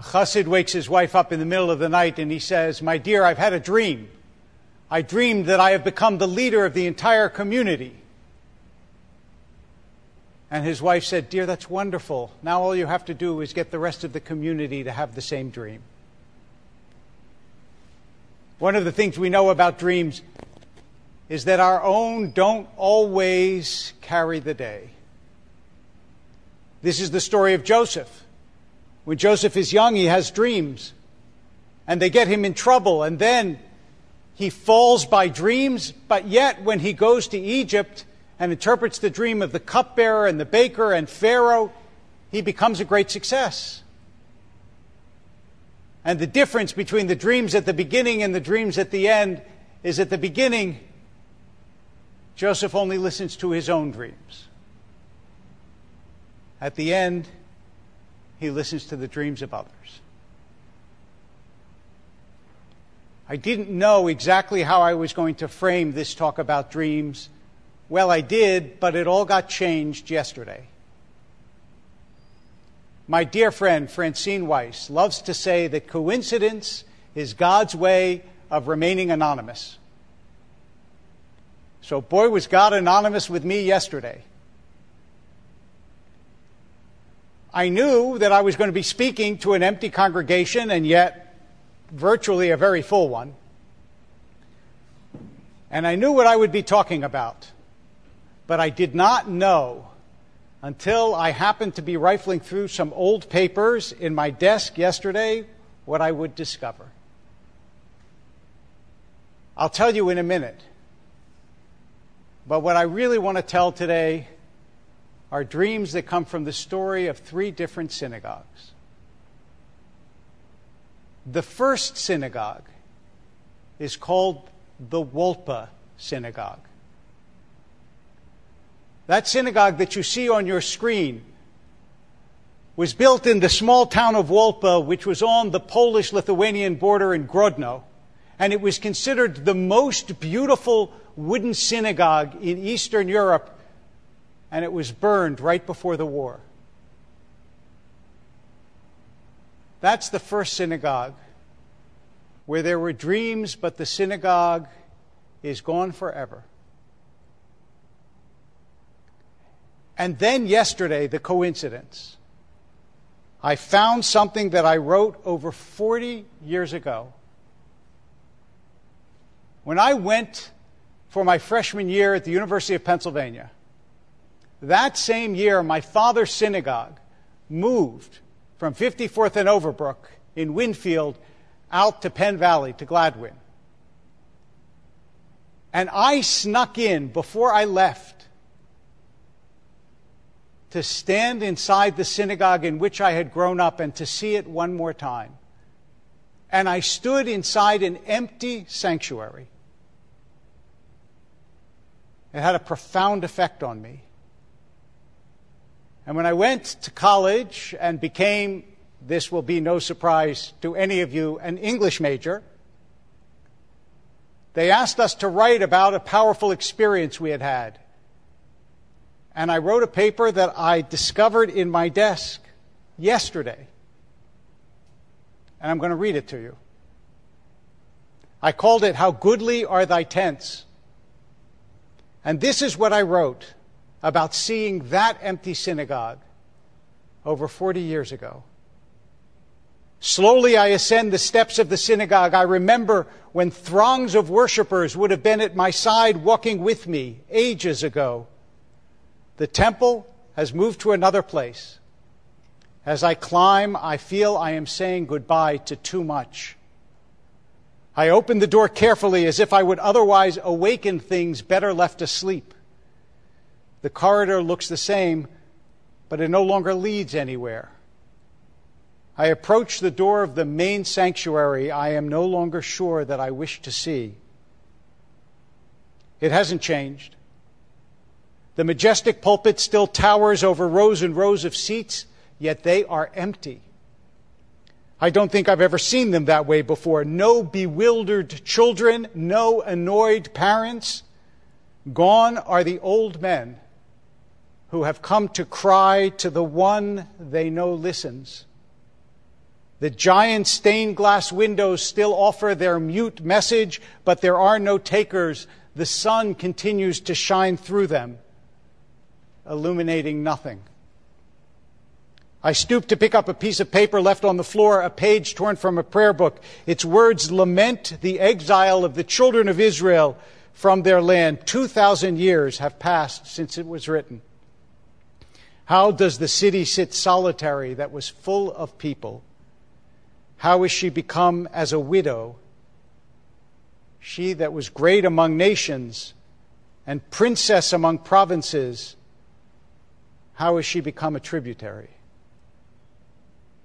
A chassid wakes his wife up in the middle of the night and he says, My dear, I've had a dream. I dreamed that I have become the leader of the entire community. And his wife said, Dear, that's wonderful. Now all you have to do is get the rest of the community to have the same dream. One of the things we know about dreams is that our own don't always carry the day. This is the story of Joseph. When Joseph is young, he has dreams, and they get him in trouble, and then he falls by dreams, but yet when he goes to Egypt and interprets the dream of the cupbearer and the baker and Pharaoh, he becomes a great success. And the difference between the dreams at the beginning and the dreams at the end is at the beginning, Joseph only listens to his own dreams. At the end, he listens to the dreams of others. I didn't know exactly how I was going to frame this talk about dreams. Well, I did, but it all got changed yesterday. My dear friend Francine Weiss loves to say that coincidence is God's way of remaining anonymous. So, boy, was God anonymous with me yesterday. I knew that I was going to be speaking to an empty congregation and yet virtually a very full one. And I knew what I would be talking about. But I did not know until I happened to be rifling through some old papers in my desk yesterday what I would discover. I'll tell you in a minute. But what I really want to tell today are dreams that come from the story of three different synagogues. The first synagogue is called the Wolpe Synagogue. That synagogue that you see on your screen was built in the small town of Wolpe, which was on the Polish Lithuanian border in Grodno, and it was considered the most beautiful wooden synagogue in Eastern Europe and it was burned right before the war. That's the first synagogue where there were dreams, but the synagogue is gone forever. And then yesterday, the coincidence. I found something that I wrote over 40 years ago. When I went for my freshman year at the University of Pennsylvania, that same year, my father's synagogue moved from 54th and Overbrook in Wynnefield out to Penn Valley to Gladwyne. And I snuck in before I left to stand inside the synagogue in which I had grown up and to see it one more time. And I stood inside an empty sanctuary. It had a profound effect on me. And when I went to college and became, this will be no surprise to any of you, an English major, they asked us to write about a powerful experience we had had. And I wrote a paper that I discovered in my desk yesterday. And I'm going to read it to you. I called it How Goodly Are Thy Tents. And this is what I wrote about seeing that empty synagogue over 40 years ago. Slowly I ascend the steps of the synagogue. I remember when throngs of worshippers would have been at my side walking with me ages ago. The temple has moved to another place. As I climb, I feel I am saying goodbye to too much. I open the door carefully as if I would otherwise awaken things better left asleep. The corridor looks the same, but it no longer leads anywhere. I approach the door of the main sanctuary I am no longer sure that I wish to see. It hasn't changed. The majestic pulpit still towers over rows and rows of seats, yet they are empty. I don't think I've ever seen them that way before. No bewildered children, no annoyed parents. Gone are the old men who have come to cry to the one they know listens. The giant stained glass windows still offer their mute message, but there are no takers. The sun continues to shine through them, illuminating nothing. I stoop to pick up a piece of paper left on the floor, a page torn from a prayer book. Its words lament the exile of the children of Israel from their land. 2,000 years have passed since it was written. How does the city sit solitary that was full of people? How is she become as a widow? She that was great among nations and princess among provinces, how is she become a tributary?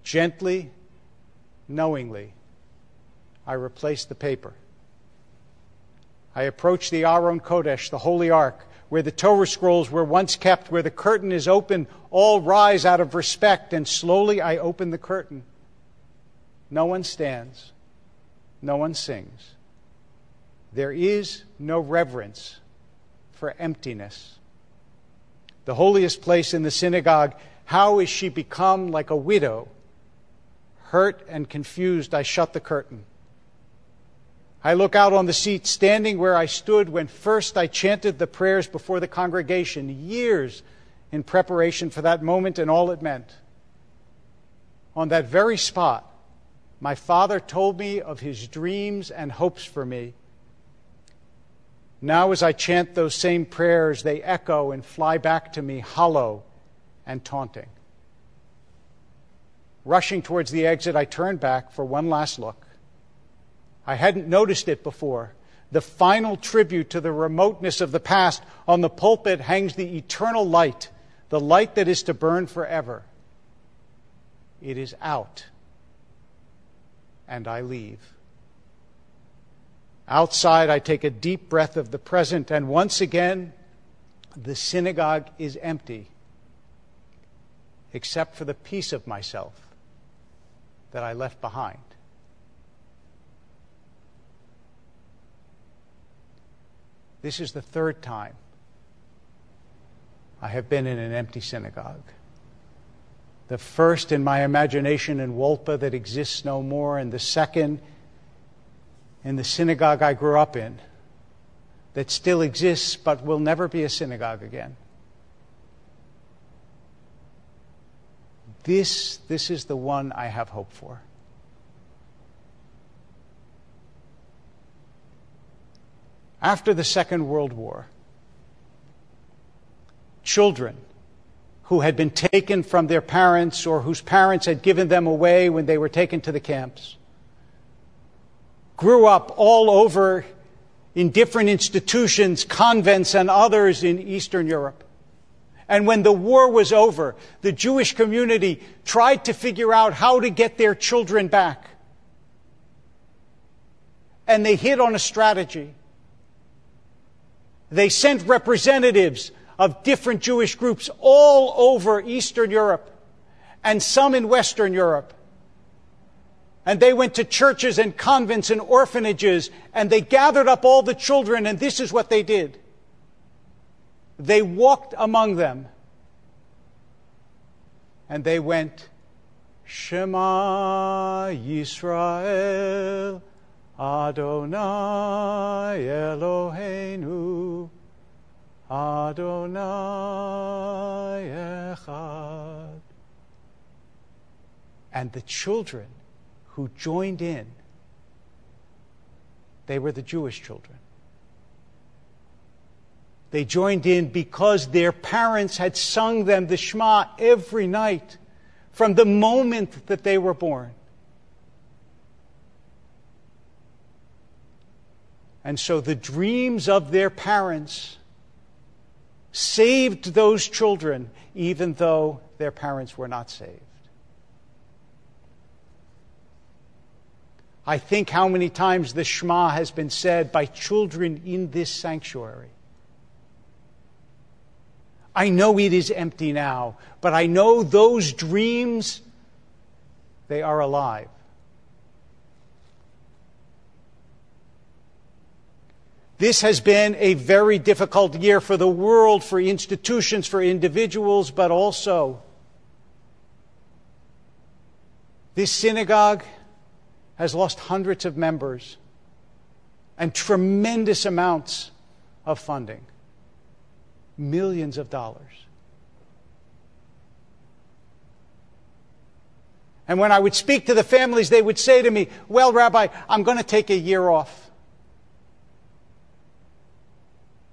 Gently, knowingly, I replace the paper. I approach the Aron Kodesh, the Holy Ark, where the Torah scrolls were once kept, where the curtain is open. All rise out of respect, and slowly I open the curtain. No one stands, no one sings. There is no reverence for emptiness. The holiest place in the synagogue, how is she become like a widow? Hurt and confused, I shut the curtain. I look out on the seat, standing where I stood when first I chanted the prayers before the congregation, years in preparation for that moment and all it meant. On that very spot, my father told me of his dreams and hopes for me. Now, as I chant those same prayers, they echo and fly back to me hollow and taunting. Rushing towards the exit, I turn back for one last look. I hadn't noticed it before. The final tribute to the remoteness of the past. On the pulpit hangs the eternal light, the light that is to burn forever. It is out, and I leave. Outside, I take a deep breath of the present, and once again, the synagogue is empty, except for the piece of myself that I left behind. This is the third time I have been in an empty synagogue. The first in my imagination in Wolpe that exists no more, and the second in the synagogue I grew up in that still exists but will never be a synagogue again. This, this is the one I have hope for. After the Second World War, children who had been taken from their parents or whose parents had given them away when they were taken to the camps grew up all over in different institutions, convents, and others in Eastern Europe. And when the war was over, the Jewish community tried to figure out how to get their children back. And they hit on a strategy. They sent representatives of different Jewish groups all over Eastern Europe and some in Western Europe. And they went to churches and convents and orphanages and they gathered up all the children and this is what they did. They walked among them and they went, Shema Yisrael Adonai Eloheinu Adonai Echad. And the children who joined in, they were the Jewish children. They joined in because their parents had sung them the Shema every night from the moment that they were born. And so the dreams of their parents saved those children, even though their parents were not saved. I think how many times the Shema has been said by children in this sanctuary. I know it is empty now, but I know those dreams, they are alive. This has been a very difficult year for the world, for institutions, for individuals, but also This synagogue has lost hundreds of members and tremendous amounts of funding millions of dollars. And when I would speak to the families, they would say to me, Well, Rabbi, I'm going to take a year off.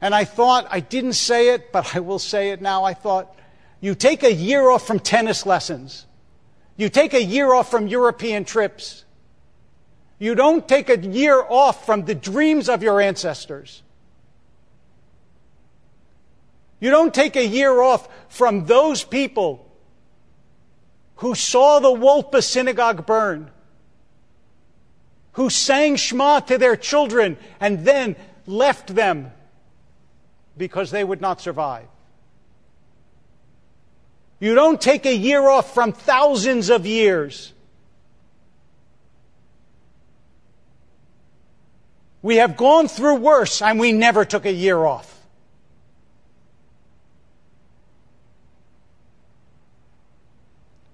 And I thought, I didn't say it, but I will say it now. I thought, you take a year off from tennis lessons. You take a year off from European trips. You don't take a year off from the dreams of your ancestors. You don't take a year off from those people who saw the Wolpa synagogue burn, who sang Shema to their children and then left them because they would not survive. You don't take a year off from thousands of years. We have gone through worse and we never took a year off.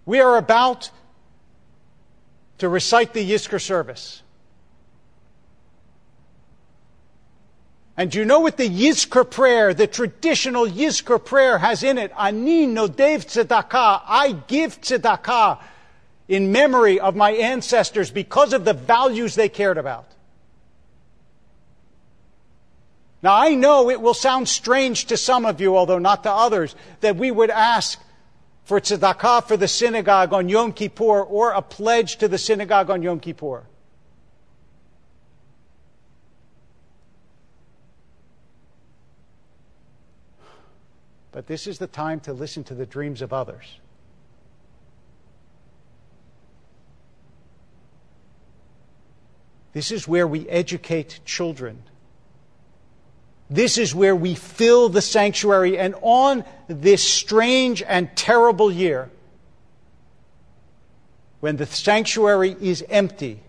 We are about to recite the Yizkor service. And do you know what the Yizkor prayer, the traditional Yizkor prayer has in it? Ani nodev tzedakah. I give tzedakah in memory of my ancestors because of the values they cared about. Now I know it will sound strange to some of you, although not to others, that we would ask for tzedakah for the synagogue on Yom Kippur or a pledge to the synagogue on Yom Kippur. But this is the time to listen to the dreams of others. This is where we educate children this is where we fill the sanctuary. And on this strange and terrible year, when the sanctuary is empty,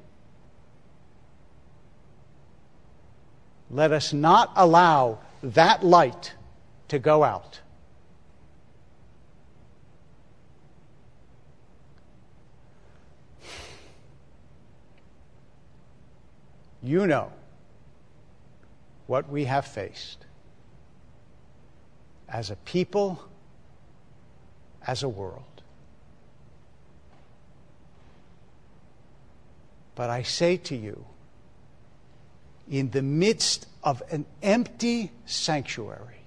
let us not allow that light to go out. You know what we have faced as a people, as a world. But I say to you, in the midst of an empty sanctuary,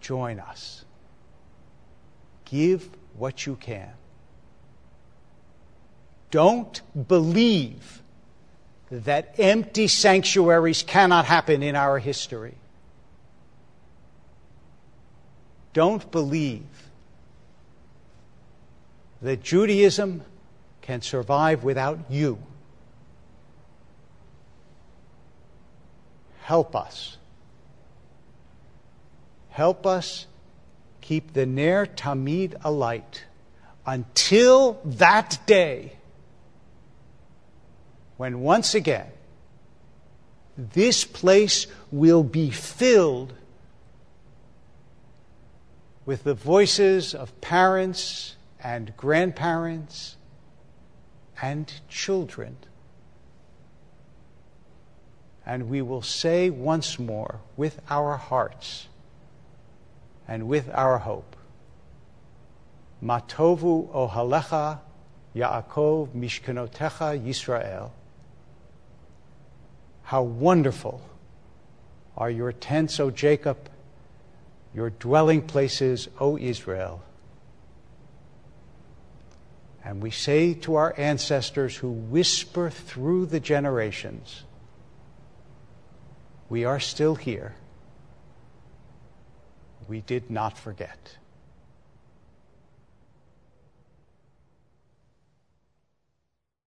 join us. Give what you can. Don't believe that empty sanctuaries cannot happen in our history. Don't believe that Judaism can survive without you. Help us. Help us keep the Ner Tamid alight until that day when once again this place will be filled with the voices of parents and grandparents and children. And we will say once more with our hearts and with our hope, Matovu ohalecha Yaakov mishkanotecha Yisrael. How wonderful are your tents, O Jacob, your dwelling places, O Israel. And we say to our ancestors who whisper through the generations, We are still here. We did not forget.